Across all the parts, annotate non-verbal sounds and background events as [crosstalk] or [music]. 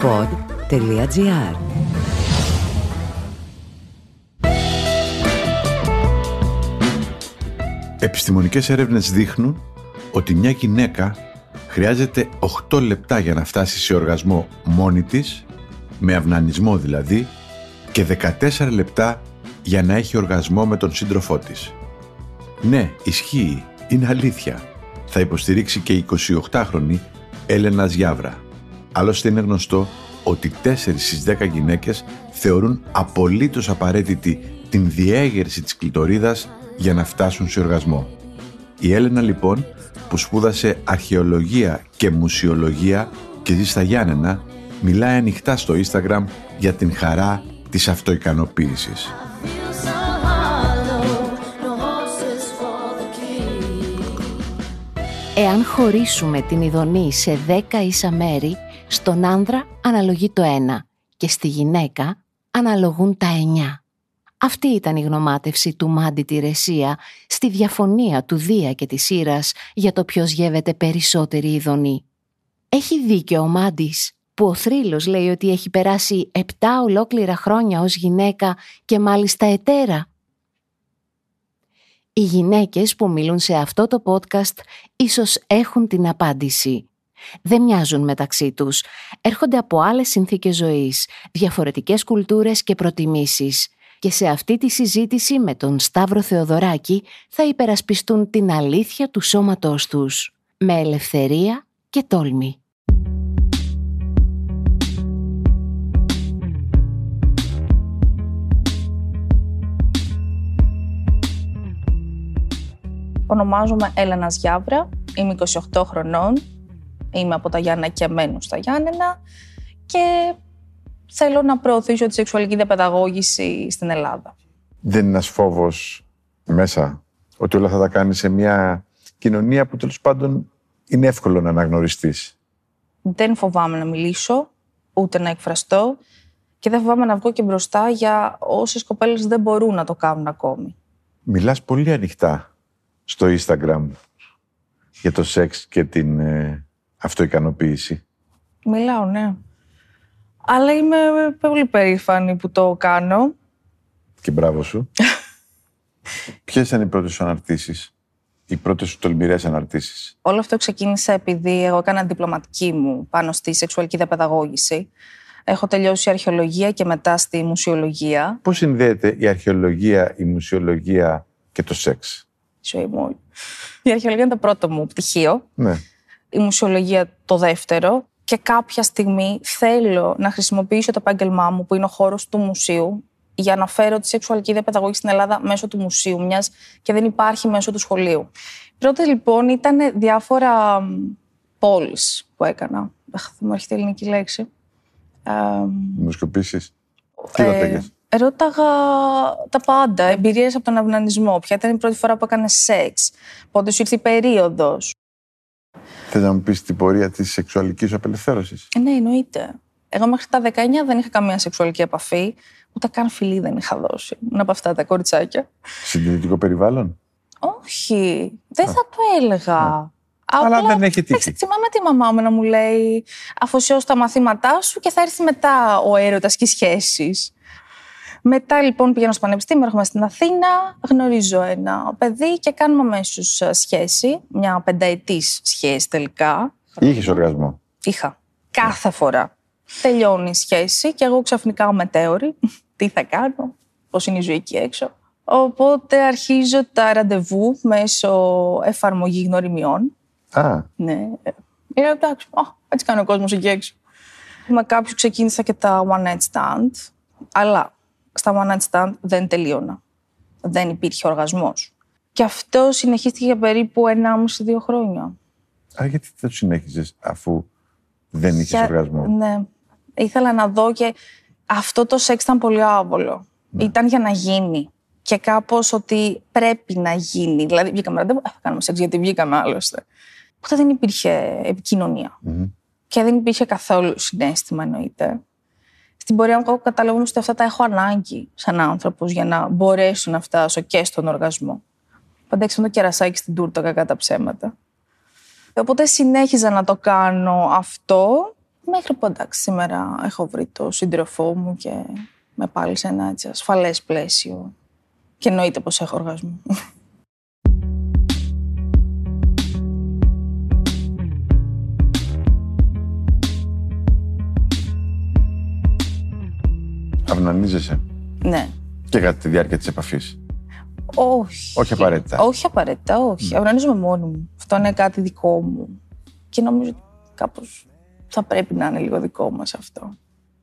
pod.gr Επιστημονικές έρευνες δείχνουν ότι μια γυναίκα χρειάζεται 8 λεπτά για να φτάσει σε οργασμό μόνη της, με αυνανισμό δηλαδή, και 14 λεπτά για να έχει οργασμό με τον σύντροφό της. Ναι, ισχύει, είναι αλήθεια. Θα υποστηρίξει και η 28χρονη Έλενα Ζιάβρα. Άλλωστε είναι γνωστό ότι 4 στις 10 γυναίκες θεωρούν απολύτως απαραίτητη την διέγερση της κλητορίδας για να φτάσουν σε οργασμό. Η Έλενα λοιπόν που σπούδασε αρχαιολογία και μουσιολογία και ζει στα Γιάννενα μιλάει ανοιχτά στο Instagram για την χαρά της αυτοικανοποίησης. Εάν χωρίσουμε την ειδονή σε δέκα ίσα μέρη, στον άνδρα αναλογεί το ένα και στη γυναίκα αναλογούν τα εννιά. Αυτή ήταν η γνωμάτευση του Μάντι Τηρεσία στη διαφωνία του Δία και της Σύρας για το ποιος γεύεται περισσότερη ειδονή. Έχει δίκιο ο Μάντις που ο θρύλος λέει ότι έχει περάσει επτά ολόκληρα χρόνια ως γυναίκα και μάλιστα ετέρα. Οι γυναίκες που μιλούν σε αυτό το podcast ίσως έχουν την απάντηση. Δεν μοιάζουν μεταξύ τους. Έρχονται από άλλες συνθήκες ζωής, διαφορετικές κουλτούρες και προτιμήσεις. Και σε αυτή τη συζήτηση με τον Σταύρο Θεοδωράκη θα υπερασπιστούν την αλήθεια του σώματός τους. Με ελευθερία και τόλμη. Ονομάζομαι Έλενα Γιάβρα, είμαι 28 χρονών, είμαι από τα Γιάννα και μένω στα Γιάννενα και θέλω να προωθήσω τη σεξουαλική διαπαιδαγώγηση στην Ελλάδα. Δεν είναι ένας φόβος μέσα ότι όλα θα τα κάνεις σε μια κοινωνία που τέλος πάντων είναι εύκολο να αναγνωριστείς. Δεν φοβάμαι να μιλήσω, ούτε να εκφραστώ και δεν φοβάμαι να βγω και μπροστά για όσες κοπέλες δεν μπορούν να το κάνουν ακόμη. Μιλάς πολύ ανοιχτά στο Instagram για το σεξ και την ε, αυτοικανοποίηση. Μιλάω, ναι. Αλλά είμαι πολύ περήφανη που το κάνω. Και μπράβο σου. [laughs] Ποιες ήταν οι πρώτες σου αναρτήσεις, οι πρώτες σου τολμηρές αναρτήσεις; Όλο αυτό ξεκίνησε επειδή εγώ έκανα διπλωματική μου πάνω στη σεξουαλική διαπαιδαγώγηση. Έχω τελειώσει αρχαιολογία και μετά στη μουσιολογία. Πώς συνδέεται η αρχαιολογία, η μουσιολογία και το σεξ; Η ζωή μου. όλη. Η αρχαιολογία είναι το πρώτο μου πτυχίο. Ναι. Η μουσιολογία το δεύτερο και κάποια στιγμή θέλω να χρησιμοποιήσω το επάγγελμά μου που είναι ο χώρος του μουσείου για να φέρω τη σεξουαλική διαπαιδαγώγηση στην Ελλάδα μέσω του μουσείου μιας και δεν υπάρχει μέσω του σχολείου. Πρώτα λοιπόν ήταν διάφορα πόλεις που έκανα. Αχ, δεν μου έρχεται η ελληνική λέξη. Ε, Δημοσκοπήσεις. Τι ε, ρώταγες; Ρώταγα τα πάντα. Εμπειρίες από τον αυνανισμό. Ποια ήταν η πρώτη φορά που έκανε σεξ. Πότε σου ήρθε η περίοδος. Θες να μου πεις την πορεία της σεξουαλικής σου απελευθέρωσης; Ε, ναι, εννοείται. Εγώ μέχρι τα 19 δεν είχα καμία σεξουαλική επαφή. Ούτε καν φιλί δεν είχα δώσει. Είναι από αυτά τα κοριτσάκια. Συντηρητικό περιβάλλον; Όχι, δεν θα το έλεγα. Αλλά δεν έχει τύχει. Εντάξει, θυμάμαι τη μαμά μου να μου λέει αφοσιώσου τα μαθήματά σου και θα έρθει μετά ο έρωτας και οι σχέσεις. Μετά λοιπόν πηγαίνω στο Πανεπιστήμιο, έρχομαι στην Αθήνα, γνωρίζω ένα παιδί και κάνουμε αμέσως σχέση. Μια πενταετής σχέση τελικά. Είχες οργασμό. Είχα. Κάθε φορά. Τελειώνει η σχέση και εγώ ξαφνικά ο μετέωρη. [laughs] Τι θα κάνω, πώς είναι η ζωή εκεί έξω. Οπότε αρχίζω τα ραντεβού μέσω εφαρμογή γνωριμιών. Α, Ναι. Λέω εντάξει, α, έτσι κάνει ο κόσμος εκεί έξω. Με κάποιους ξεκίνησα και τα one night stand, αλλά στα one night stand δεν τελείωνα. Δεν υπήρχε οργασμός. Και αυτό συνεχίστηκε για περίπου 1,5-2 χρόνια. άρα γιατί δεν το συνέχιζες αφού δεν είχες Για- οργασμό; Ναι. Ήθελα να δω και αυτό το σεξ ήταν πολύ άβολο. Ναι. Ήταν για να γίνει. Και κάπως ότι πρέπει να γίνει. Δηλαδή, βγήκαμε ραντεβού, «Α, θα κάνουμε σεξ γιατί βγήκαμε άλλωστε. Οπότε δεν υπήρχε επικοινωνία. Μμμ. Και δεν υπήρχε καθόλου συνέστημα, εννοείται. Στην πορεία μου, εγώ καταλαβαίνω ότι αυτά τα έχω ανάγκη σαν άνθρωπος για να μπορέσω να φτάσω και στον οργασμό. Παντάξαμε το κερασάκι στην τούρτα, κακά τα ψέματα. Οπότε συνέχιζα να το κάνω αυτό Μέχρι που εντάξει, σήμερα έχω βρει το σύντροφό μου και με πάλι σε ένα έτσι ασφαλές πλαίσιο. Και εννοείται πως έχω οργασμό. Αυνανίζεσαι ναι. και κατά τη διάρκεια της επαφής. Όχι. Όχι απαραίτητα. Όχι απαραίτητα, όχι. Αυνανίζομαι μόνη μου. Αυτό είναι κάτι δικό μου. Και νομίζω ότι κάπως θα πρέπει να είναι λίγο δικό μας αυτό.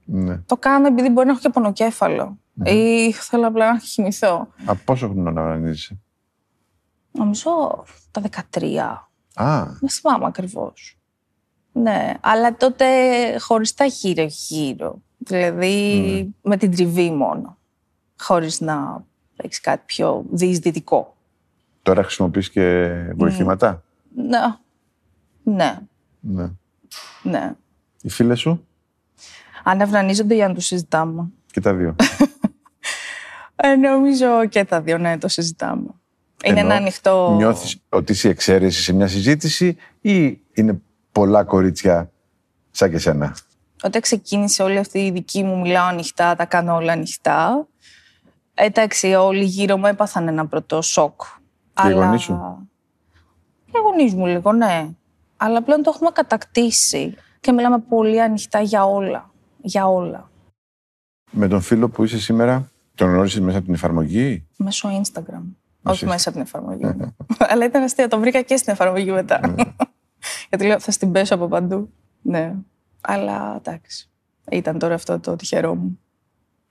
Ναι. Το κάνω επειδή μπορεί να έχω και πονοκέφαλο. Ή θέλω απλά να κοιμηθώ. Από πόσο χρόνο να αυνανίζεσαι. Νομίζω τα 13. Α, Δεν θυμάμαι ακριβώς. Ναι, αλλά τότε χωριστά γύρω-γύρω. Δηλαδή με την τριβή μόνο. Χωρίς να έχεις κάτι πιο διεισδυτικό. τώρα χρησιμοποιείς και βοηθήματα; Ναι. Ναι. Ναι. Ναι. Οι φίλες σου; Αν αυνανίζονται για να του συζητάμε. και τα δύο. [laughs] Ε, νομίζω και τα δύο, ναι, το συζητάμε. Είναι Ενώ ένα ανοιχτό. Νιώθεις ότι είσαι εξαίρεση σε μια συζήτηση ή είναι πολλά κορίτσια σαν και σένα. Όταν ξεκίνησε όλη αυτή η δική μου, μιλάω ανοιχτά, τα κάνω όλα ανοιχτά. Εντάξει, όλοι γύρω μου έπαθαν ένα πρώτο σοκ. Και οι γονείς σου; Και οι γονείς μου λίγο, ναι. Αλλά πλέον το έχουμε κατακτήσει και μιλάμε πολύ ανοιχτά για όλα. Για όλα. Με τον φίλο που είσαι σήμερα, τον γνώρισες μέσα από την εφαρμογή; Μέσω Instagram. Όχι Insta- μέσα από την εφαρμογή. [laughs] Αλλά ήταν αστείο, το βρήκα και στην εφαρμογή μετά. Γιατί λέω, θα στην πέσω από παντού. Ναι. Αλλά εντάξει. Ήταν τώρα αυτό το τυχερό μου.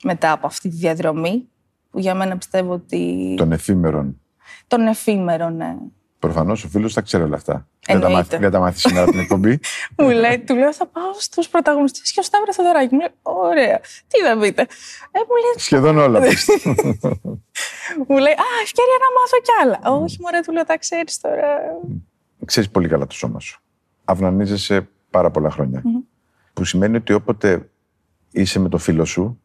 Μετά από αυτή τη διαδρομή, που για μένα πιστεύω ότι. των εφήμερων. Τον εφήμερο, ναι. Προφανώς ο φίλος τα ξέρει όλα αυτά. Δεν τα, Εννοείται. μάθει, δεν τα μάθει σήμερα από την εκπομπή. [laughs] μου λέει, του λέω, θα πάω στους πρωταγωνιστές και ο Σταύρος Θεοδωράκης. Μου λέει, ωραία. Τι θα πείτε. Ε, μου λέει, Σχεδόν όλα. [laughs] πες. μου λέει, Α, ευκαιρία να μάθω κι άλλα. Όχι, μωρέ, του λέω, τα ξέρεις τώρα. Ξέρεις πολύ καλά το σώμα σου. Αυνανίζεσαι πάρα πολλά χρόνια. Που σημαίνει ότι όποτε είσαι με το φίλο σου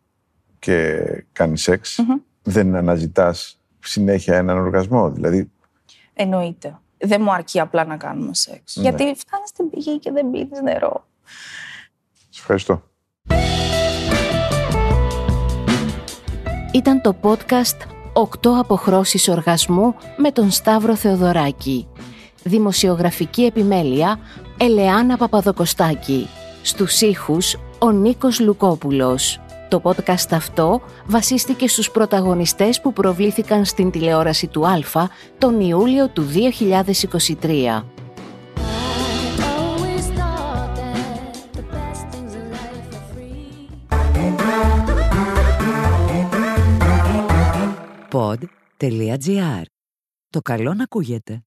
και κάνεις σεξ, δεν αναζητάς συνέχεια έναν οργασμό. Δηλαδή, Εννοείται. Δεν μου αρκεί απλά να κάνουμε σεξ. Ναι. Γιατί φτάνεις στην πηγή και δεν πίνεις νερό. σε ευχαριστώ. Ήταν το podcast «8 αποχρώσεις οργασμού» με τον Σταύρο Θεοδωράκη. Δημοσιογραφική επιμέλεια Ελεάνα Παπαδοκοστάκη. Στους ήχους ο Νίκος Λουκόπουλος. Το podcast αυτό βασίστηκε στους πρωταγωνιστές που προβλήθηκαν στην τηλεόραση του Α τον Ιούλιο του 2023. always thought that the best things in life are free. pod.gr. Το καλό να ακούγεται.